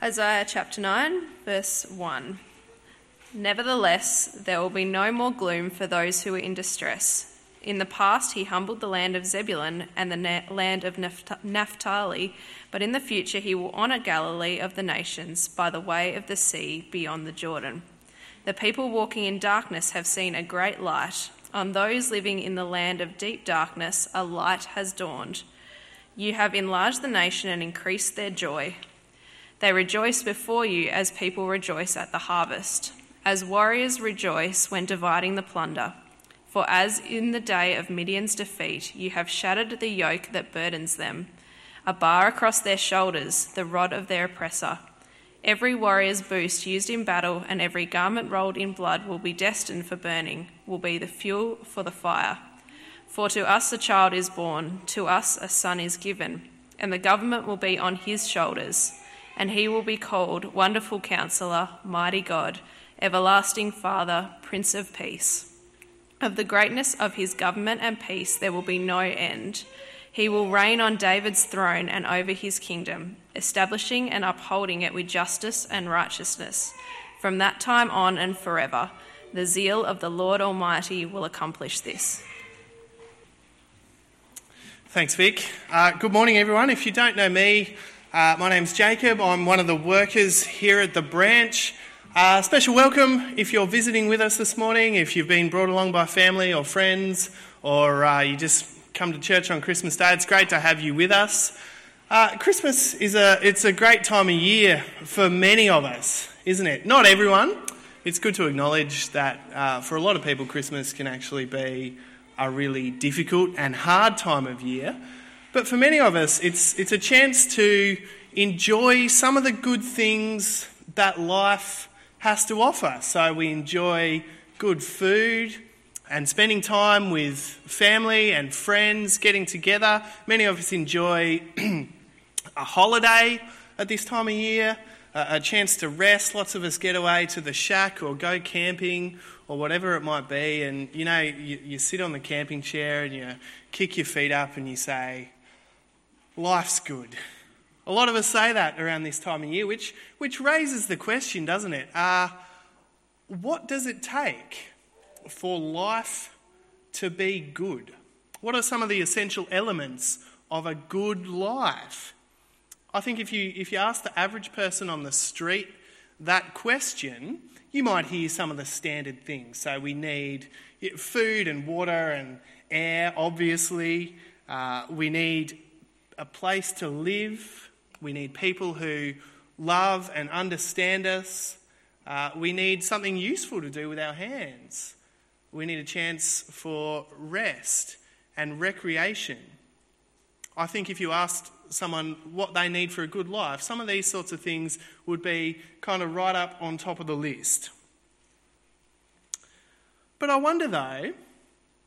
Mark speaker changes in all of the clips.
Speaker 1: Isaiah chapter 9, verse 1. Nevertheless, there will be no more gloom for those who are in distress. In the past, he humbled the land of Zebulun and the na- land of Napht- Naphtali, but in the future, he will honour Galilee of the nations by the way of the sea beyond the Jordan. The people walking in darkness have seen a great light. On those living in the land of deep darkness, a light has dawned. You have enlarged the nation and increased their joy. They rejoice before you as people rejoice at the harvest, as warriors rejoice when dividing the plunder. For as in the day of Midian's defeat, you have shattered the yoke that burdens them, a bar across their shoulders, the rod of their oppressor. Every warrior's boost used in battle and every garment rolled in blood will be destined for burning, will be the fuel for the fire. For to us a child is born, to us a son is given, and the government will be on his shoulders and he will be called Wonderful Counselor, Mighty God, Everlasting Father, Prince of Peace. Of the greatness of his government and peace there will be no end. He will reign on David's throne and over his kingdom, establishing and upholding it with justice and righteousness. From that time on and forever, the zeal of the Lord Almighty will accomplish this.
Speaker 2: Thanks, Vic. Uh, good morning, everyone. If you don't know me, uh, my name's Jacob. I'm one of the workers here at the branch. Uh, special welcome if you're visiting with us this morning, if you've been brought along by family or friends, or uh, you just come to church on Christmas Day. It's great to have you with us. Uh, Christmas is a it's a great time of year for many of us, isn't it? Not everyone. It's good to acknowledge that uh, for a lot of people, Christmas can actually be a really difficult and hard time of year. But for many of us, it's, it's a chance to enjoy some of the good things that life has to offer. So we enjoy good food and spending time with family and friends, getting together. Many of us enjoy a holiday at this time of year, a chance to rest. Lots of us get away to the shack or go camping or whatever it might be. And you know, you, you sit on the camping chair and you kick your feet up and you say, life's good. A lot of us say that around this time of year, which, which raises the question, doesn't it? Uh, what does it take for life to be good? What are some of the essential elements of a good life? I think if you, if you ask the average person on the street that question, you might hear some of the standard things. So we need food and water and air, obviously. Uh, we need a place to live. We need people who love and understand us. Uh, we need something useful to do with our hands. We need a chance for rest and recreation. I think if you asked someone what they need for a good life, some of these sorts of things would be kind of right up on top of the list. But I wonder though,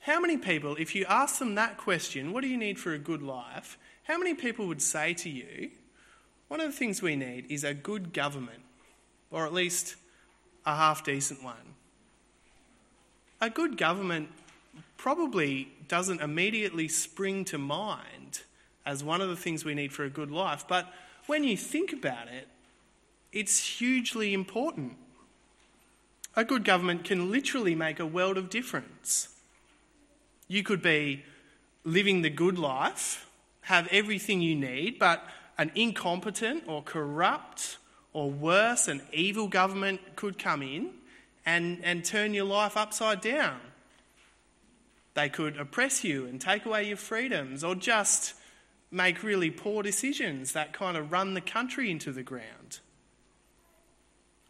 Speaker 2: how many people, if you ask them that question, what do you need for a good life? How many people would say to you, one of the things we need is a good government, or at least a half decent one? A good government probably doesn't immediately spring to mind as one of the things we need for a good life, but when you think about it, it's hugely important. A good government can literally make a world of difference. You could be living the good life have everything you need, but an incompetent or corrupt or worse, an evil government could come in and, and turn your life upside down. They could oppress you and take away your freedoms, or just make really poor decisions that kind of run the country into the ground.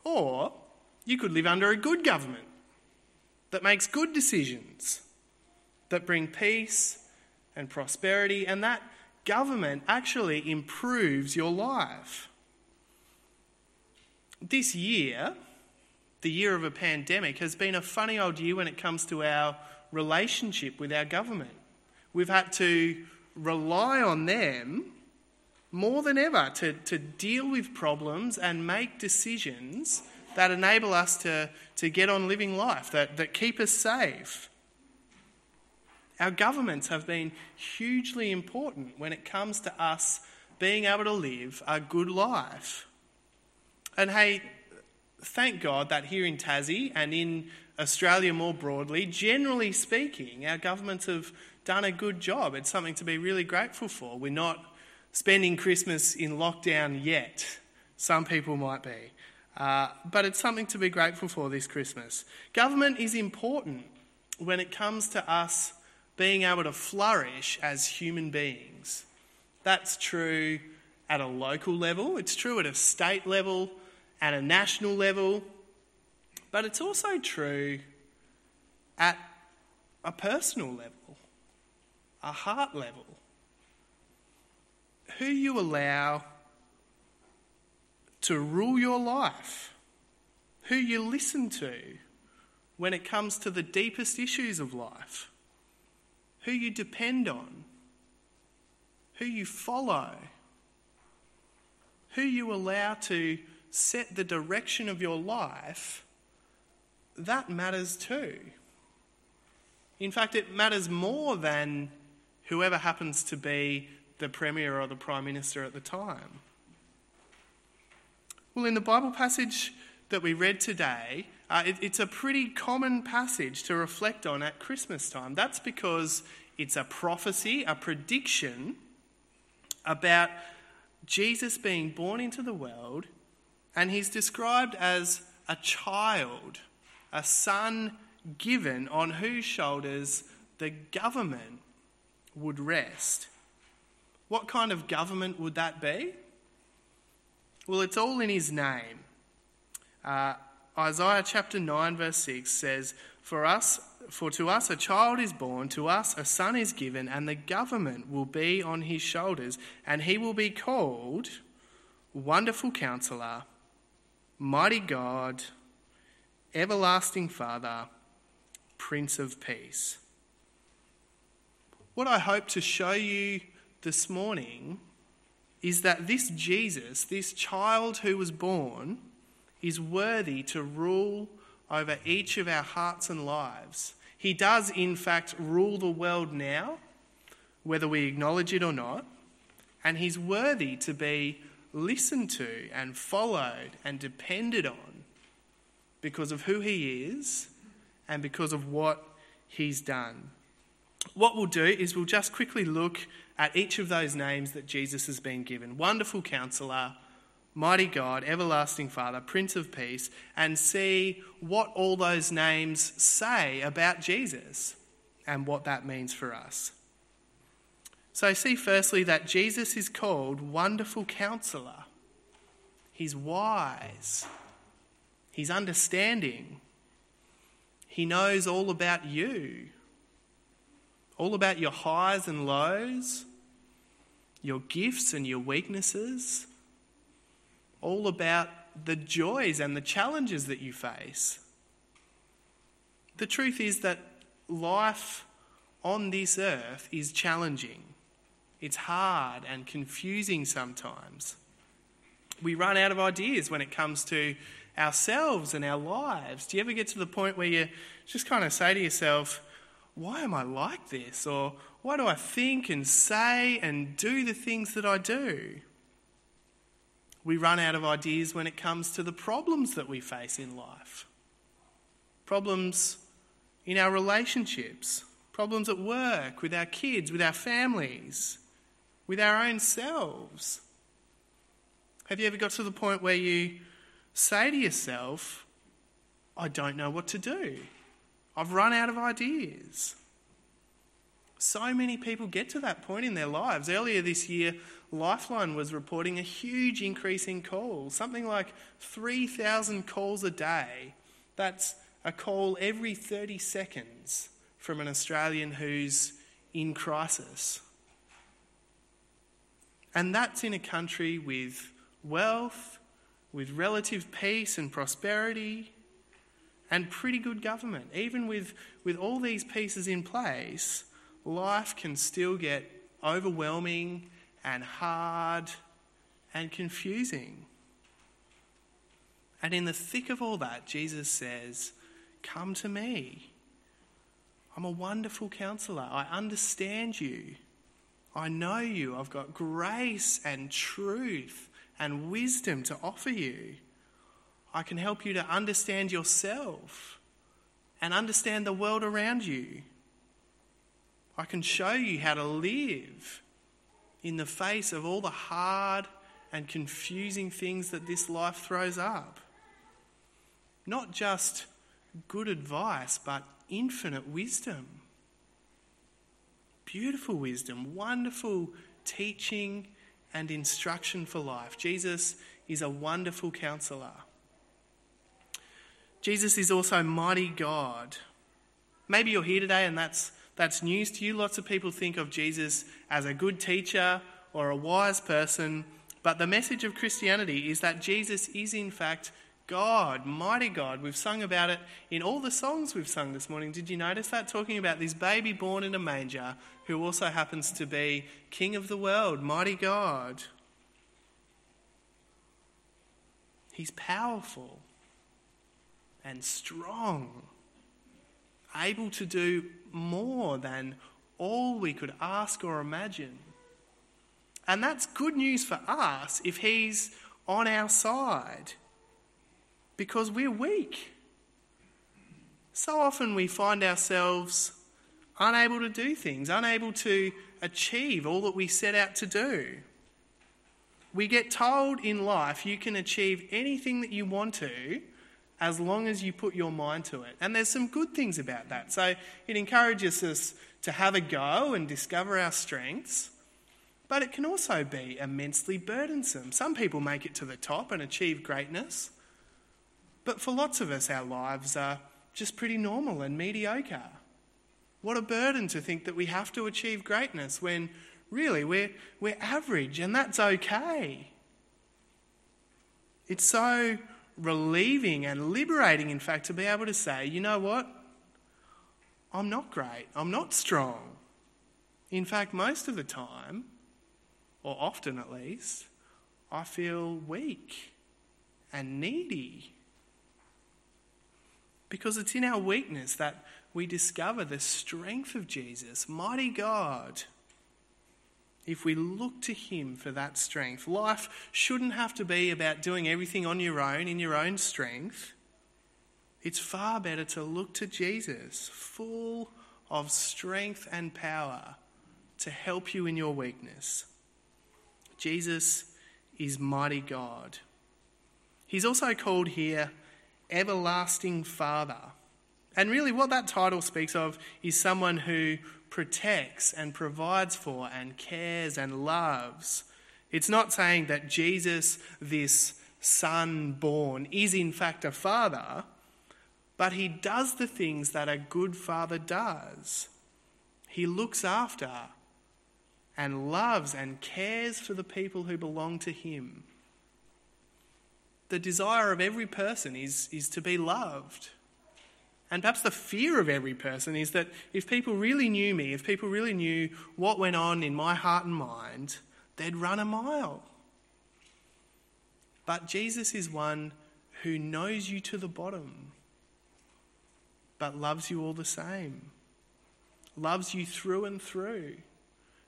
Speaker 2: Or you could live under a good government that makes good decisions, that bring peace and prosperity, and that government actually improves your life. This year, the year of a pandemic, has been a funny old year when it comes to our relationship with our government. We've had to rely on them more than ever to, to deal with problems and make decisions that enable us to, to get on living life, that, that keep us safe. Our governments have been hugely important when it comes to us being able to live a good life. And hey, thank God that here in Tassie and in Australia more broadly, generally speaking, our governments have done a good job. It's something to be really grateful for. We're not spending Christmas in lockdown yet. Some people might be. Uh, but it's something to be grateful for this Christmas. Government is important when it comes to us being able to flourish as human beings. That's true at a local level, it's true at a state level, at a national level, but it's also true at a personal level, a heart level. Who you allow to rule your life, who you listen to when it comes to the deepest issues of life, who you depend on, who you follow, who you allow to set the direction of your life, that matters too. In fact, it matters more than whoever happens to be the Premier or the Prime Minister at the time. Well, in the Bible passage that we read today, uh, it, it's a pretty common passage to reflect on at Christmas time. That's because it's a prophecy, a prediction about Jesus being born into the world, and he's described as a child, a son given on whose shoulders the government would rest. What kind of government would that be? Well, it's all in his name. Uh, Isaiah chapter 9, verse 6 says, For us, for to us a child is born, to us a son is given, and the government will be on his shoulders, and he will be called Wonderful Counselor, Mighty God, Everlasting Father, Prince of Peace. What I hope to show you this morning is that this Jesus, this child who was born, is worthy to rule over each of our hearts and lives. He does, in fact, rule the world now, whether we acknowledge it or not, and he's worthy to be listened to and followed and depended on because of who he is and because of what he's done. What we'll do is we'll just quickly look at each of those names that Jesus has been given Wonderful Counselor, Mighty God, Everlasting Father, Prince of Peace, and see what all those names say about Jesus and what that means for us. So, see firstly that Jesus is called Wonderful Counselor. He's wise, he's understanding, he knows all about you all about your highs and lows, your gifts and your weaknesses, all about the joys and the challenges that you face. The truth is that life on this earth is challenging. It's hard and confusing sometimes. We run out of ideas when it comes to ourselves and our lives. Do you ever get to the point where you just kind of say to yourself, why am I like this? Or why do I think and say and do the things that I do? We run out of ideas when it comes to the problems that we face in life. Problems in our relationships, problems at work, with our kids, with our families, with our own selves. Have you ever got to the point where you say to yourself, I don't know what to do? I've run out of ideas. So many people get to that point in their lives. Earlier this year, Lifeline was reporting a huge increase in calls, something like 3,000 calls a day. That's a call every 30 seconds from an Australian who's in crisis. And that's in a country with wealth, with relative peace and prosperity, and pretty good government. Even with, with all these pieces in place, life can still get overwhelming and hard and confusing. And in the thick of all that, Jesus says, Come to me. I'm a wonderful counselor. I understand you. I know you. I've got grace and truth and wisdom to offer you. I can help you to understand yourself and understand the world around you. I can show you how to live in the face of all the hard and confusing things that this life throws up. Not just good advice, but infinite wisdom. Beautiful wisdom, wonderful teaching and instruction for life. Jesus is a wonderful counselor. Jesus is also mighty God. Maybe you're here today and that's, that's news to you. Lots of people think of Jesus as a good teacher or a wise person, but the message of Christianity is that Jesus is, in fact, God, mighty God. We've sung about it in all the songs we've sung this morning. Did you notice that? Talking about this baby born in a manger who also happens to be King of the world, mighty God. He's powerful and strong, able to do more than all we could ask or imagine. And that's good news for us if He's on our side because we're weak. So often we find ourselves unable to do things, unable to achieve all that we set out to do. We get told in life you can achieve anything that you want to as long as you put your mind to it. And there's some good things about that. So it encourages us to have a go and discover our strengths, but it can also be immensely burdensome. Some people make it to the top and achieve greatness. But for lots of us, our lives are just pretty normal and mediocre. What a burden to think that we have to achieve greatness when really we're, we're average and that's okay. It's so relieving and liberating, in fact, to be able to say, you know what? I'm not great. I'm not strong. In fact, most of the time, or often at least, I feel weak and needy because it's in our weakness that we discover the strength of Jesus, mighty God. If we look to Him for that strength, life shouldn't have to be about doing everything on your own, in your own strength. It's far better to look to Jesus, full of strength and power to help you in your weakness. Jesus is mighty God. He's also called here everlasting Father. And really, what that title speaks of is someone who protects and provides for and cares and loves. It's not saying that Jesus, this son born, is in fact a father, but he does the things that a good father does. He looks after and loves and cares for the people who belong to him the desire of every person is, is to be loved. And perhaps the fear of every person is that if people really knew me, if people really knew what went on in my heart and mind, they'd run a mile. But Jesus is one who knows you to the bottom, but loves you all the same. Loves you through and through.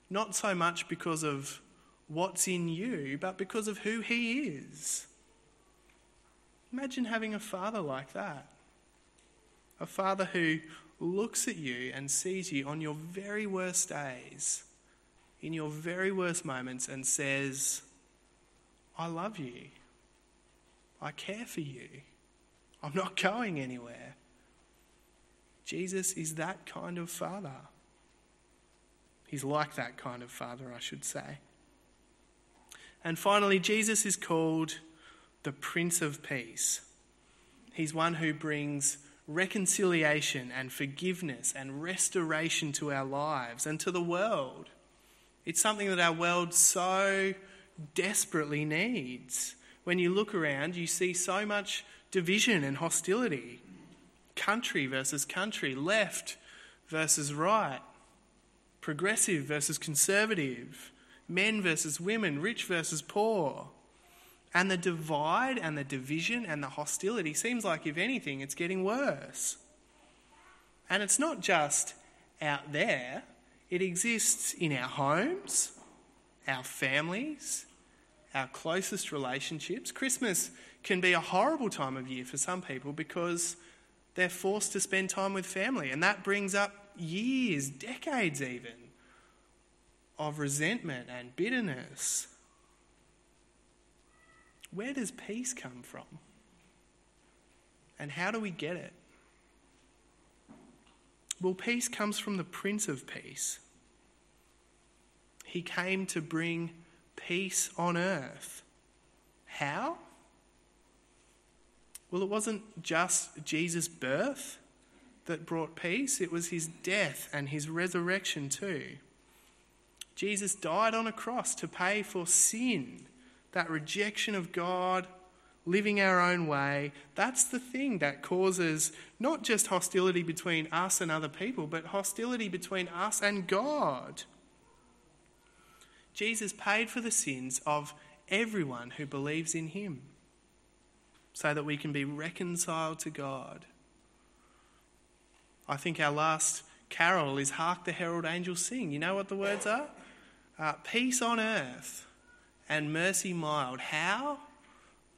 Speaker 2: Not so much because of what's in you, but because of who he is. Imagine having a father like that. A father who looks at you and sees you on your very worst days, in your very worst moments, and says, I love you. I care for you. I'm not going anywhere. Jesus is that kind of father. He's like that kind of father, I should say. And finally, Jesus is called the Prince of Peace. He's one who brings reconciliation and forgiveness and restoration to our lives and to the world. It's something that our world so desperately needs. When you look around, you see so much division and hostility country versus country, left versus right, progressive versus conservative, men versus women, rich versus poor. And the divide and the division and the hostility seems like, if anything, it's getting worse. And it's not just out there, it exists in our homes, our families, our closest relationships. Christmas can be a horrible time of year for some people because they're forced to spend time with family, and that brings up years, decades even, of resentment and bitterness. Where does peace come from? And how do we get it? Well, peace comes from the Prince of Peace. He came to bring peace on earth. How? Well, it wasn't just Jesus' birth that brought peace, it was his death and his resurrection too. Jesus died on a cross to pay for sin, that rejection of God, living our own way. That's the thing that causes not just hostility between us and other people, but hostility between us and God. Jesus paid for the sins of everyone who believes in him so that we can be reconciled to God. I think our last carol is Hark the Herald Angels Sing. You know what the words are? Uh, Peace on earth and mercy mild. How?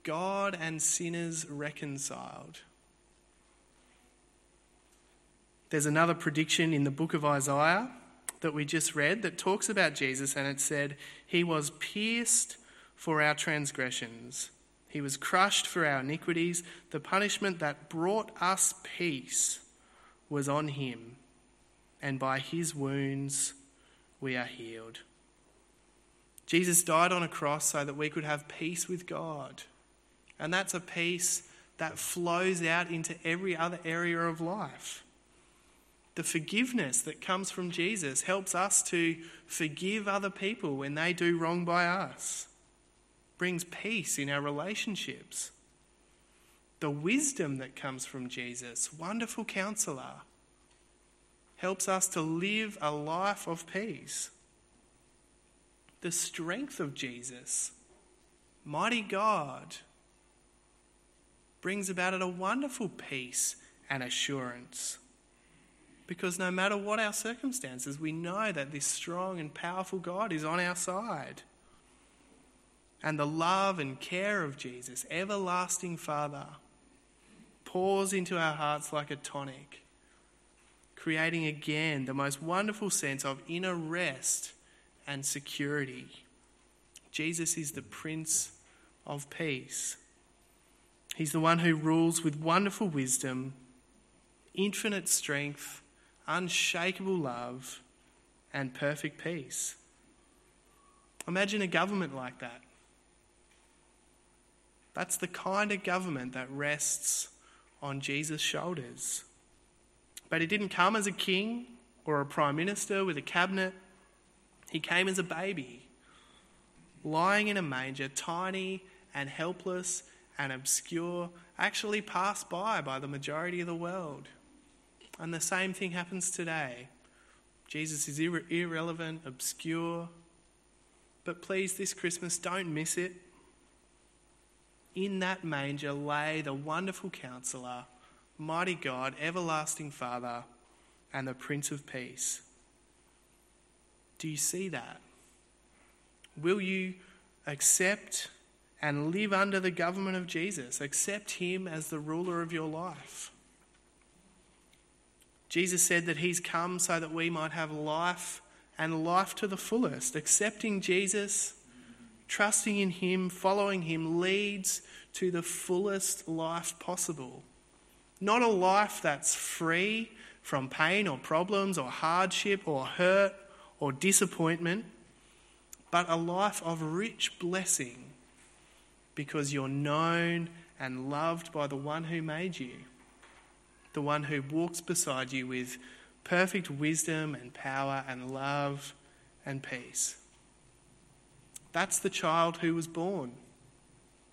Speaker 2: God and sinners reconciled. There's another prediction in the book of Isaiah that we just read that talks about Jesus, and it said, He was pierced for our transgressions, He was crushed for our iniquities. The punishment that brought us peace was on Him, and by His wounds we are healed. Jesus died on a cross so that we could have peace with God. And that's a peace that flows out into every other area of life the forgiveness that comes from Jesus helps us to forgive other people when they do wrong by us, brings peace in our relationships. The wisdom that comes from Jesus, wonderful counselor, helps us to live a life of peace. The strength of Jesus, mighty God, brings about a wonderful peace and assurance. Because no matter what our circumstances, we know that this strong and powerful God is on our side. And the love and care of Jesus, everlasting Father, pours into our hearts like a tonic, creating again the most wonderful sense of inner rest and security. Jesus is the Prince of Peace. He's the one who rules with wonderful wisdom, infinite strength, unshakable love, and perfect peace. Imagine a government like that. That's the kind of government that rests on Jesus' shoulders. But he didn't come as a king or a prime minister with a cabinet, he came as a baby, lying in a manger, tiny and helpless and obscure, actually passed by by the majority of the world. And the same thing happens today. Jesus is irre- irrelevant, obscure. But please, this Christmas, don't miss it. In that manger lay the wonderful counselor, mighty God, everlasting Father, and the Prince of Peace. Do you see that? Will you accept and live under the government of Jesus? Accept him as the ruler of your life. Jesus said that He's come so that we might have life and life to the fullest. Accepting Jesus, trusting in Him, following Him leads to the fullest life possible. Not a life that's free from pain or problems or hardship or hurt or disappointment, but a life of rich blessing because you're known and loved by the one who made you the one who walks beside you with perfect wisdom and power and love and peace. That's the child who was born.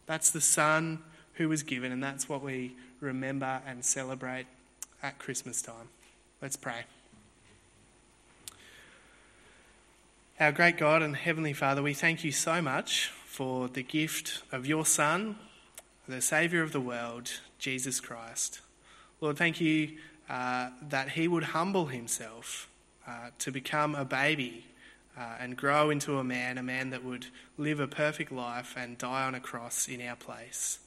Speaker 2: That's the son who was given, and that's what we remember and celebrate at Christmas time. Let's pray. Our great God and Heavenly Father, we thank you so much for the gift of your Son, the Saviour of the world, Jesus Christ. Lord, thank you uh, that he would humble himself uh, to become a baby uh, and grow into a man, a man that would live a perfect life and die on a cross in our place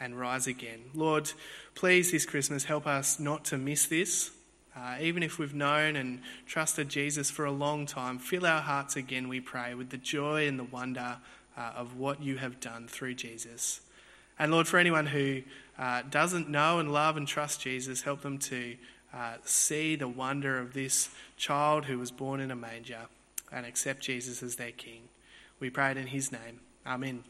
Speaker 2: and rise again. Lord, please this Christmas help us not to miss this. Uh, even if we've known and trusted Jesus for a long time, fill our hearts again, we pray, with the joy and the wonder uh, of what you have done through Jesus. And Lord, for anyone who uh, doesn't know and love and trust Jesus, help them to uh, see the wonder of this child who was born in a manger and accept Jesus as their King. We pray it in his name. Amen.